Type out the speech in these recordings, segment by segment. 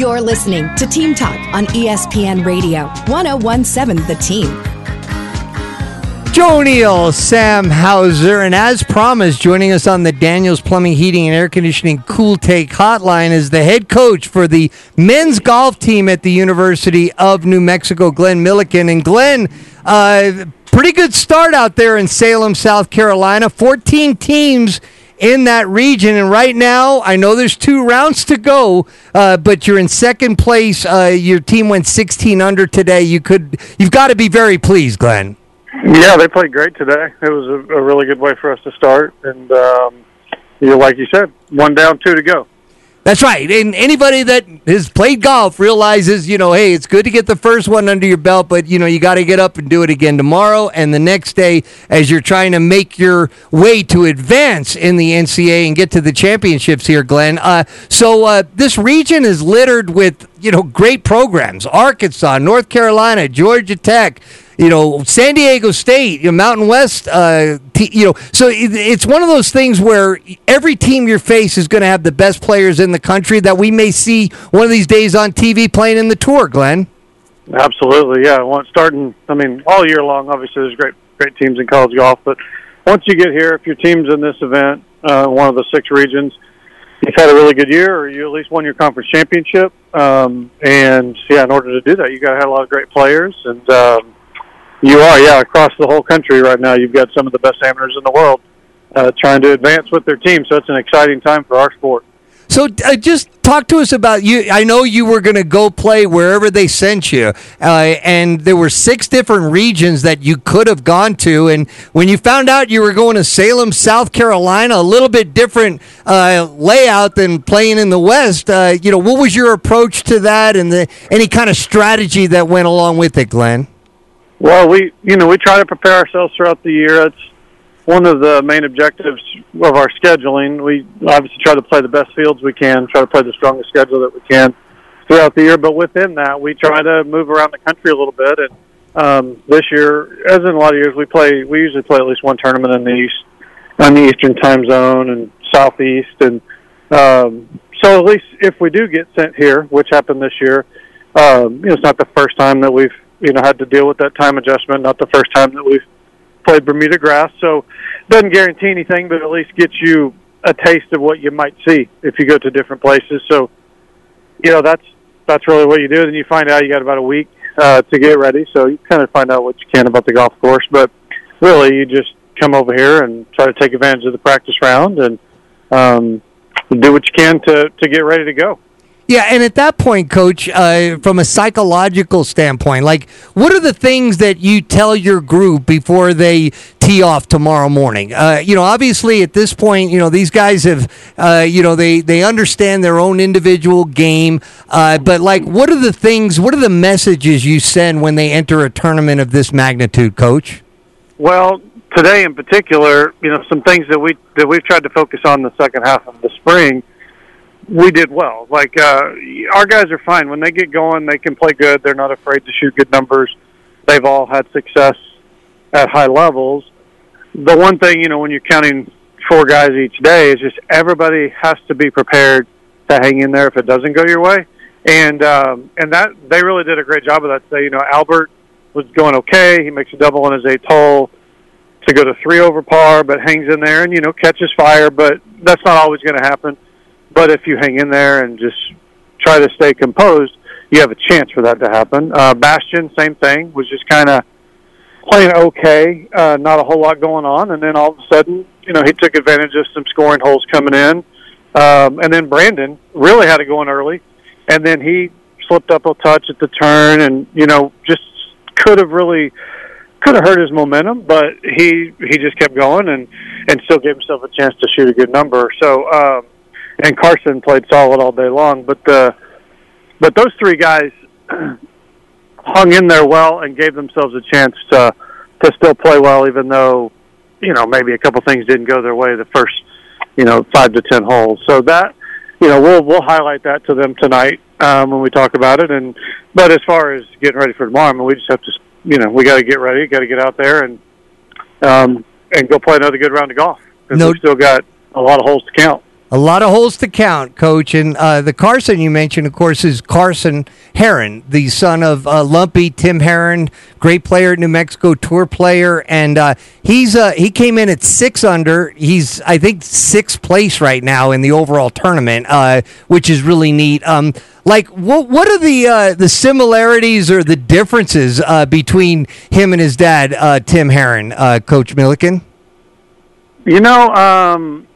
You're listening to Team Talk on ESPN Radio, 1017 The Team. Joe O'Neill, Sam Hauser, and as promised, joining us on the Daniels Plumbing, Heating, and Air Conditioning Cool Take Hotline is the head coach for the men's golf team at the University of New Mexico, Glen Millican. And Glen, uh, pretty good start out there in Salem, South Carolina. 14 teams in that region. And right now, I know there's two rounds to go, uh, but you're in second place. Uh, your team went 16 under today. You could, you've got to be very pleased, Glen. Yeah, they played great today. It was a, a really good way for us to start, and um, you know, like you said, one down, two to go. That's right. And anybody that has played golf realizes, you know, hey, it's good to get the first one under your belt, but, you know, you got to get up and do it again tomorrow and the next day as you're trying to make your way to advance in the NCAA and get to the championships here, Glen. Uh, so uh, this region is littered with, you know, great programs Arkansas, North Carolina, Georgia Tech you know, San Diego State, you know, Mountain West, uh, t- you know, so it, it's one of those things where every team you face is going to have the best players in the country that we may see one of these days on TV playing in the tour, Glen. Absolutely, yeah. Well, starting, I mean, all year long, obviously, there's great, great teams in college golf, but once you get here, if your team's in this event, uh, one of the six regions, you've had a really good year, or you at least won your conference championship. Um, and yeah, in order to do that, you got to have a lot of great players, and um, you are, yeah, across the whole country right now. You've got some of the best amateurs in the world uh, trying to advance with their team. So it's an exciting time for our sport. So uh, just talk to us about you. I know you were going to go play wherever they sent you, uh, and there were six different regions that you could have gone to. And when you found out you were going to Salem, South Carolina, a little bit different uh, layout than playing in the West, uh, you know, what was your approach to that, and the, any kind of strategy that went along with it, Glen? Well, we you know we try to prepare ourselves throughout the year. It's one of the main objectives of our scheduling. We obviously try to play the best fields we can, try to play the strongest schedule that we can throughout the year. But within that, we try to move around the country a little bit. And um, this year, as in a lot of years, we play. We usually play at least one tournament in the east, on the eastern time zone and southeast. And um, so, at least if we do get sent here, which happened this year, um, you know, it's not the first time that we've you know had to deal with that time adjustment. Not the first time that we've played Bermuda grass, so doesn't guarantee anything, but at least gets you a taste of what you might see if you go to different places. So, you know, that's that's really what you do. Then you find out you got about a week uh, to get ready, so you kind of find out what you can about the golf course. But really, you just come over here and try to take advantage of the practice round and um, do what you can to to get ready to go. Yeah, and at that point, coach, uh, from a psychological standpoint, like what are the things that you tell your group before they tee off tomorrow morning? Uh, you know, obviously at this point, you know these guys have, uh, you know, they they understand their own individual game, uh, but like, what are the things? What are the messages you send when they enter a tournament of this magnitude, coach? Well, today in particular, you know, some things that we that we've tried to focus on the second half of the spring we did well. Like uh, our guys are fine when they get going. They can play good. They're not afraid to shoot good numbers. They've all had success at high levels. The one thing you know when you're counting four guys each day is just everybody has to be prepared to hang in there if it doesn't go your way. And um, and that they really did a great job of that today. You know, Albert was going okay. He makes a double on his eighth hole to go to three over par, but hangs in there and you know catches fire. But that's not always going to happen but if you hang in there and just try to stay composed, you have a chance for that to happen. Uh, Bastion, same thing, was just kind of playing okay, uh, not a whole lot going on, and then all of a sudden, you know, he took advantage of some scoring holes coming in, um, and then Brandon really had it going early, and then he slipped up a touch at the turn, and you know, just could have really could have hurt his momentum, but he he just kept going and and still gave himself a chance to shoot a good number. So. Um, and Carson played solid all day long. But the but those three guys hung in there well and gave themselves a chance to to still play well, even though you know maybe a couple things didn't go their way the first you know five to ten holes. So that you know we'll we'll highlight that to them tonight um, when we talk about it. And but as far as getting ready for tomorrow, I mean, we just have to you know we got to get ready, got to get out there and um, and go play another good round of golf because no. we've still got a lot of holes to count. A lot of holes to count, Coach. And uh, the Carson you mentioned, of course, is Carson Herron, the son of uh, Lumpy Tim Herron, great player, New Mexico Tour player, and uh, he's uh, he came in at six under. He's I think sixth place right now in the overall tournament, uh, which is really neat. Um, like what what are the uh, the similarities or the differences between him and his dad, Tim Herron, Coach Millican? You know. Um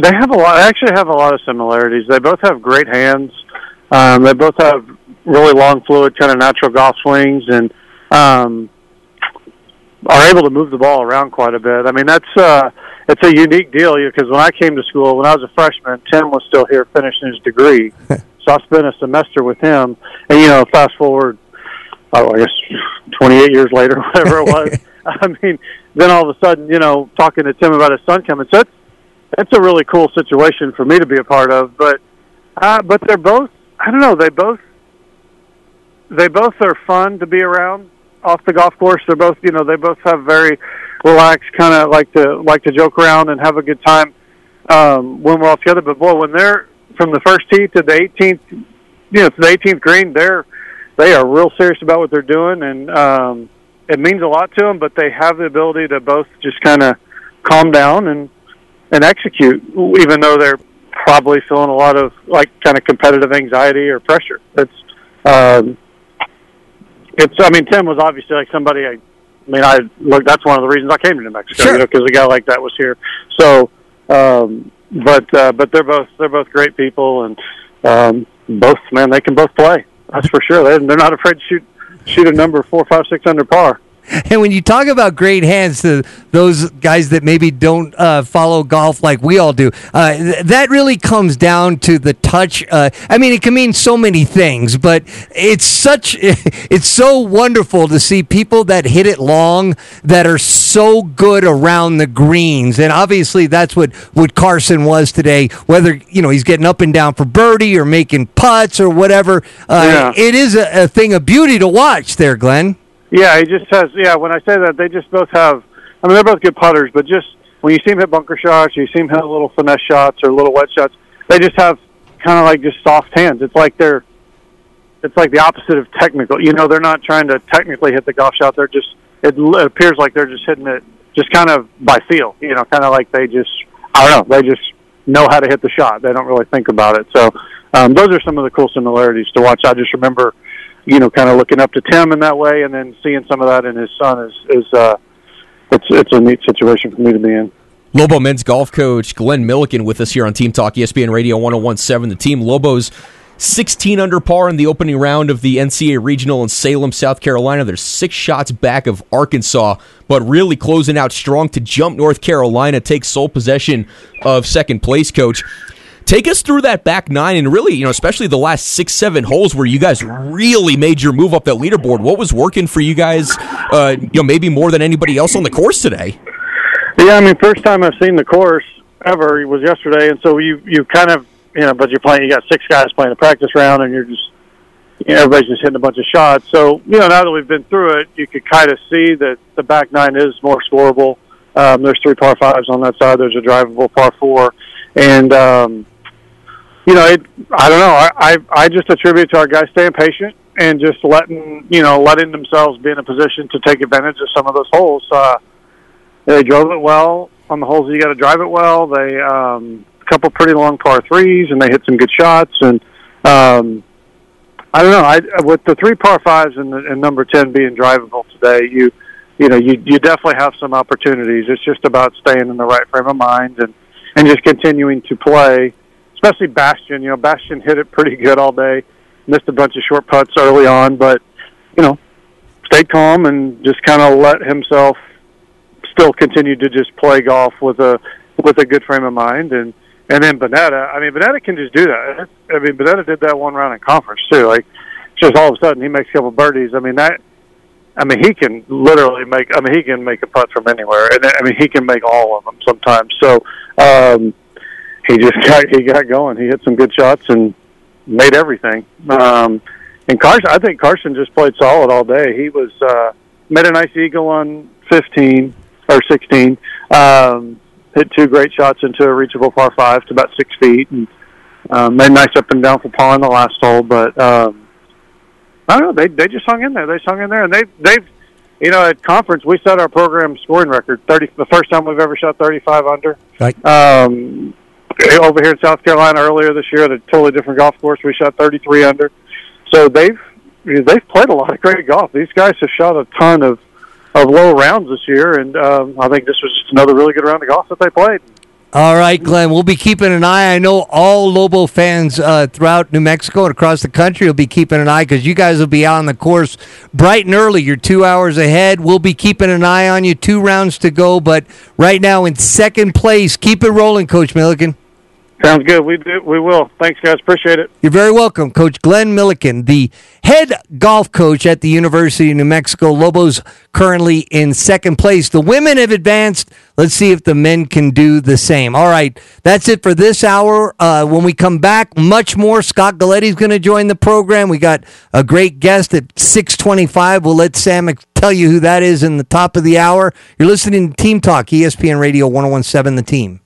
they have a lot. Actually, have a lot of similarities. They both have great hands. Um, they both have really long, fluid, kind of natural golf swings, and um, are able to move the ball around quite a bit. I mean, that's uh, it's a unique deal because when I came to school, when I was a freshman, Tim was still here finishing his degree. so I spent a semester with him, and you know, fast forward, oh, I guess 28 years later, whatever it was. I mean, then all of a sudden, you know, talking to Tim about his son coming, so it's it's a really cool situation for me to be a part of. But uh, but they're both I don't know they both they both are fun to be around off the golf course. They're both you know they both have very relaxed kind of like to like to joke around and have a good time um, when we're all together. But boy, when they're from the first tee to the 18th, you know, to the 18th green, they're they are real serious about what they're doing, and um, it means a lot to them. But they have the ability to both just kind of calm down and and execute, even though they're probably feeling a lot of like kind of competitive anxiety or pressure. It's um, it's. I mean, Tim was obviously like somebody. I, I mean, I look. That's one of the reasons I came to New Mexico. Sure. You know, because a guy like that was here. So, um, but uh, but they're both they're both great people, and um, both man, they can both play. That's for sure. They're, they're not afraid to shoot shoot a number four, five, six under par. And when you talk about great hands to those guys that maybe don't uh, follow golf like we all do, uh, th- that really comes down to the touch. Uh, I mean, it can mean so many things, but it's such it's so wonderful to see people that hit it long that are so good around the greens. And obviously, that's what what Carson was today. Whether you know he's getting up and down for birdie or making putts or whatever, uh, yeah. it is a, a thing of beauty to watch there, Glen. Yeah, he just has. Yeah, when I say that, they just both have. I mean, they're both good putters, but just when you see him hit bunker shots, you see him hit little finesse shots or little wet shots. They just have kind of like just soft hands. It's like they're. It's like the opposite of technical. You know, they're not trying to technically hit the golf shot. They're just. It, appears like they're just hitting it just kind of by feel. You know, kind of like they just. I don't know. They just know how to hit the shot. They don't really think about it. So um, those are some of the cool similarities to watch. I just remember you know, kind of looking up to Tim in that way, and then seeing some of that in his son is is uh, it's it's a neat situation for me to be in. Lobo men's golf coach Glen Millican with us here on Team Talk ESPN Radio 1017. The team Lobos 16 under par in the opening round of the NCAA Regional in Salem, South Carolina. They're six shots back of Arkansas, but really closing out strong to jump North Carolina, take sole possession of second place, coach. Take us through that back nine and really, you know, especially the last six, seven holes where you guys really made your move up that leaderboard. What was working for you guys, uh, you know, maybe more than anybody else on the course today? Yeah, I mean, first time I've seen the course ever was yesterday, and so you you kind of you know, but you're playing. You got six guys playing a practice round, and you're just you know, everybody's just hitting a bunch of shots. So you know, now that we've been through it, you could kind of see that the back nine is more scoreable. Um, there's three par fives on that side. There's a drivable par four, and um, you know, it, I don't know. I, I I just attribute to our guys staying patient and just letting you know letting themselves be in a position to take advantage of some of those holes. Uh, they drove it well on the holes. You got to drive it well. They um, a couple pretty long par threes, and they hit some good shots. And um, I don't know. I with the three par fives and, the, and number ten being drivable today, you you know you you definitely have some opportunities. It's just about staying in the right frame of mind and and just continuing to play especially Bastion. You know, Bastion hit it pretty good all day. Missed a bunch of short putts early on, but you know, stayed calm and just kind of let himself still continue to just play golf with a with a good frame of mind and and then Bonetta. I mean, Bonetta can just do that. I mean, Bonetta did that one round in conference too. Like, just all of a sudden he makes a couple birdies. I mean that. I mean, he can literally make. I mean, he can make a putt from anywhere, and I mean, he can make all of them sometimes. So, um, he just got he got going. He hit some good shots and made everything. Um, and Carson, I think Carson just played solid all day. He was uh, made a nice eagle on 15 or 16. Um, hit two great shots into a reachable par five to about six feet, and um, made a nice up and down for par on the last hole. But um, I don't know. They they just hung in there. They hung in there, and they they've you know at conference we set our program scoring record thirty the first time we've ever shot thirty five under. Right. Um, over here in South Carolina earlier this year at a totally different golf course, we shot thirty three under. So they've they've played a lot of great golf. These guys have shot a ton of of low rounds this year, and um, I think this was just another really good round of golf that they played. All right, Glen. We'll be keeping an eye. I know all Lobo fans uh, throughout New Mexico and across the country will be keeping an eye because you guys will be out on the course bright and early. You're two hours ahead. We'll be keeping an eye on you. Two rounds to go, but right now in second place. Keep it rolling, Coach Millican. Sounds good. We do. We will. Thanks, guys. Appreciate it. You're very welcome, Coach Glen Millican, the head golf coach at the University of New Mexico. Lobos currently in second place. The women have advanced. Let's see if the men can do the same. All right, that's it for this hour. Uh, when we come back, much more. Scott Galetti's going to join the program. We got a great guest at 625. We'll let Sam tell you who that is in the top of the hour. You're listening to Team Talk, ESPN Radio 1017, The Team.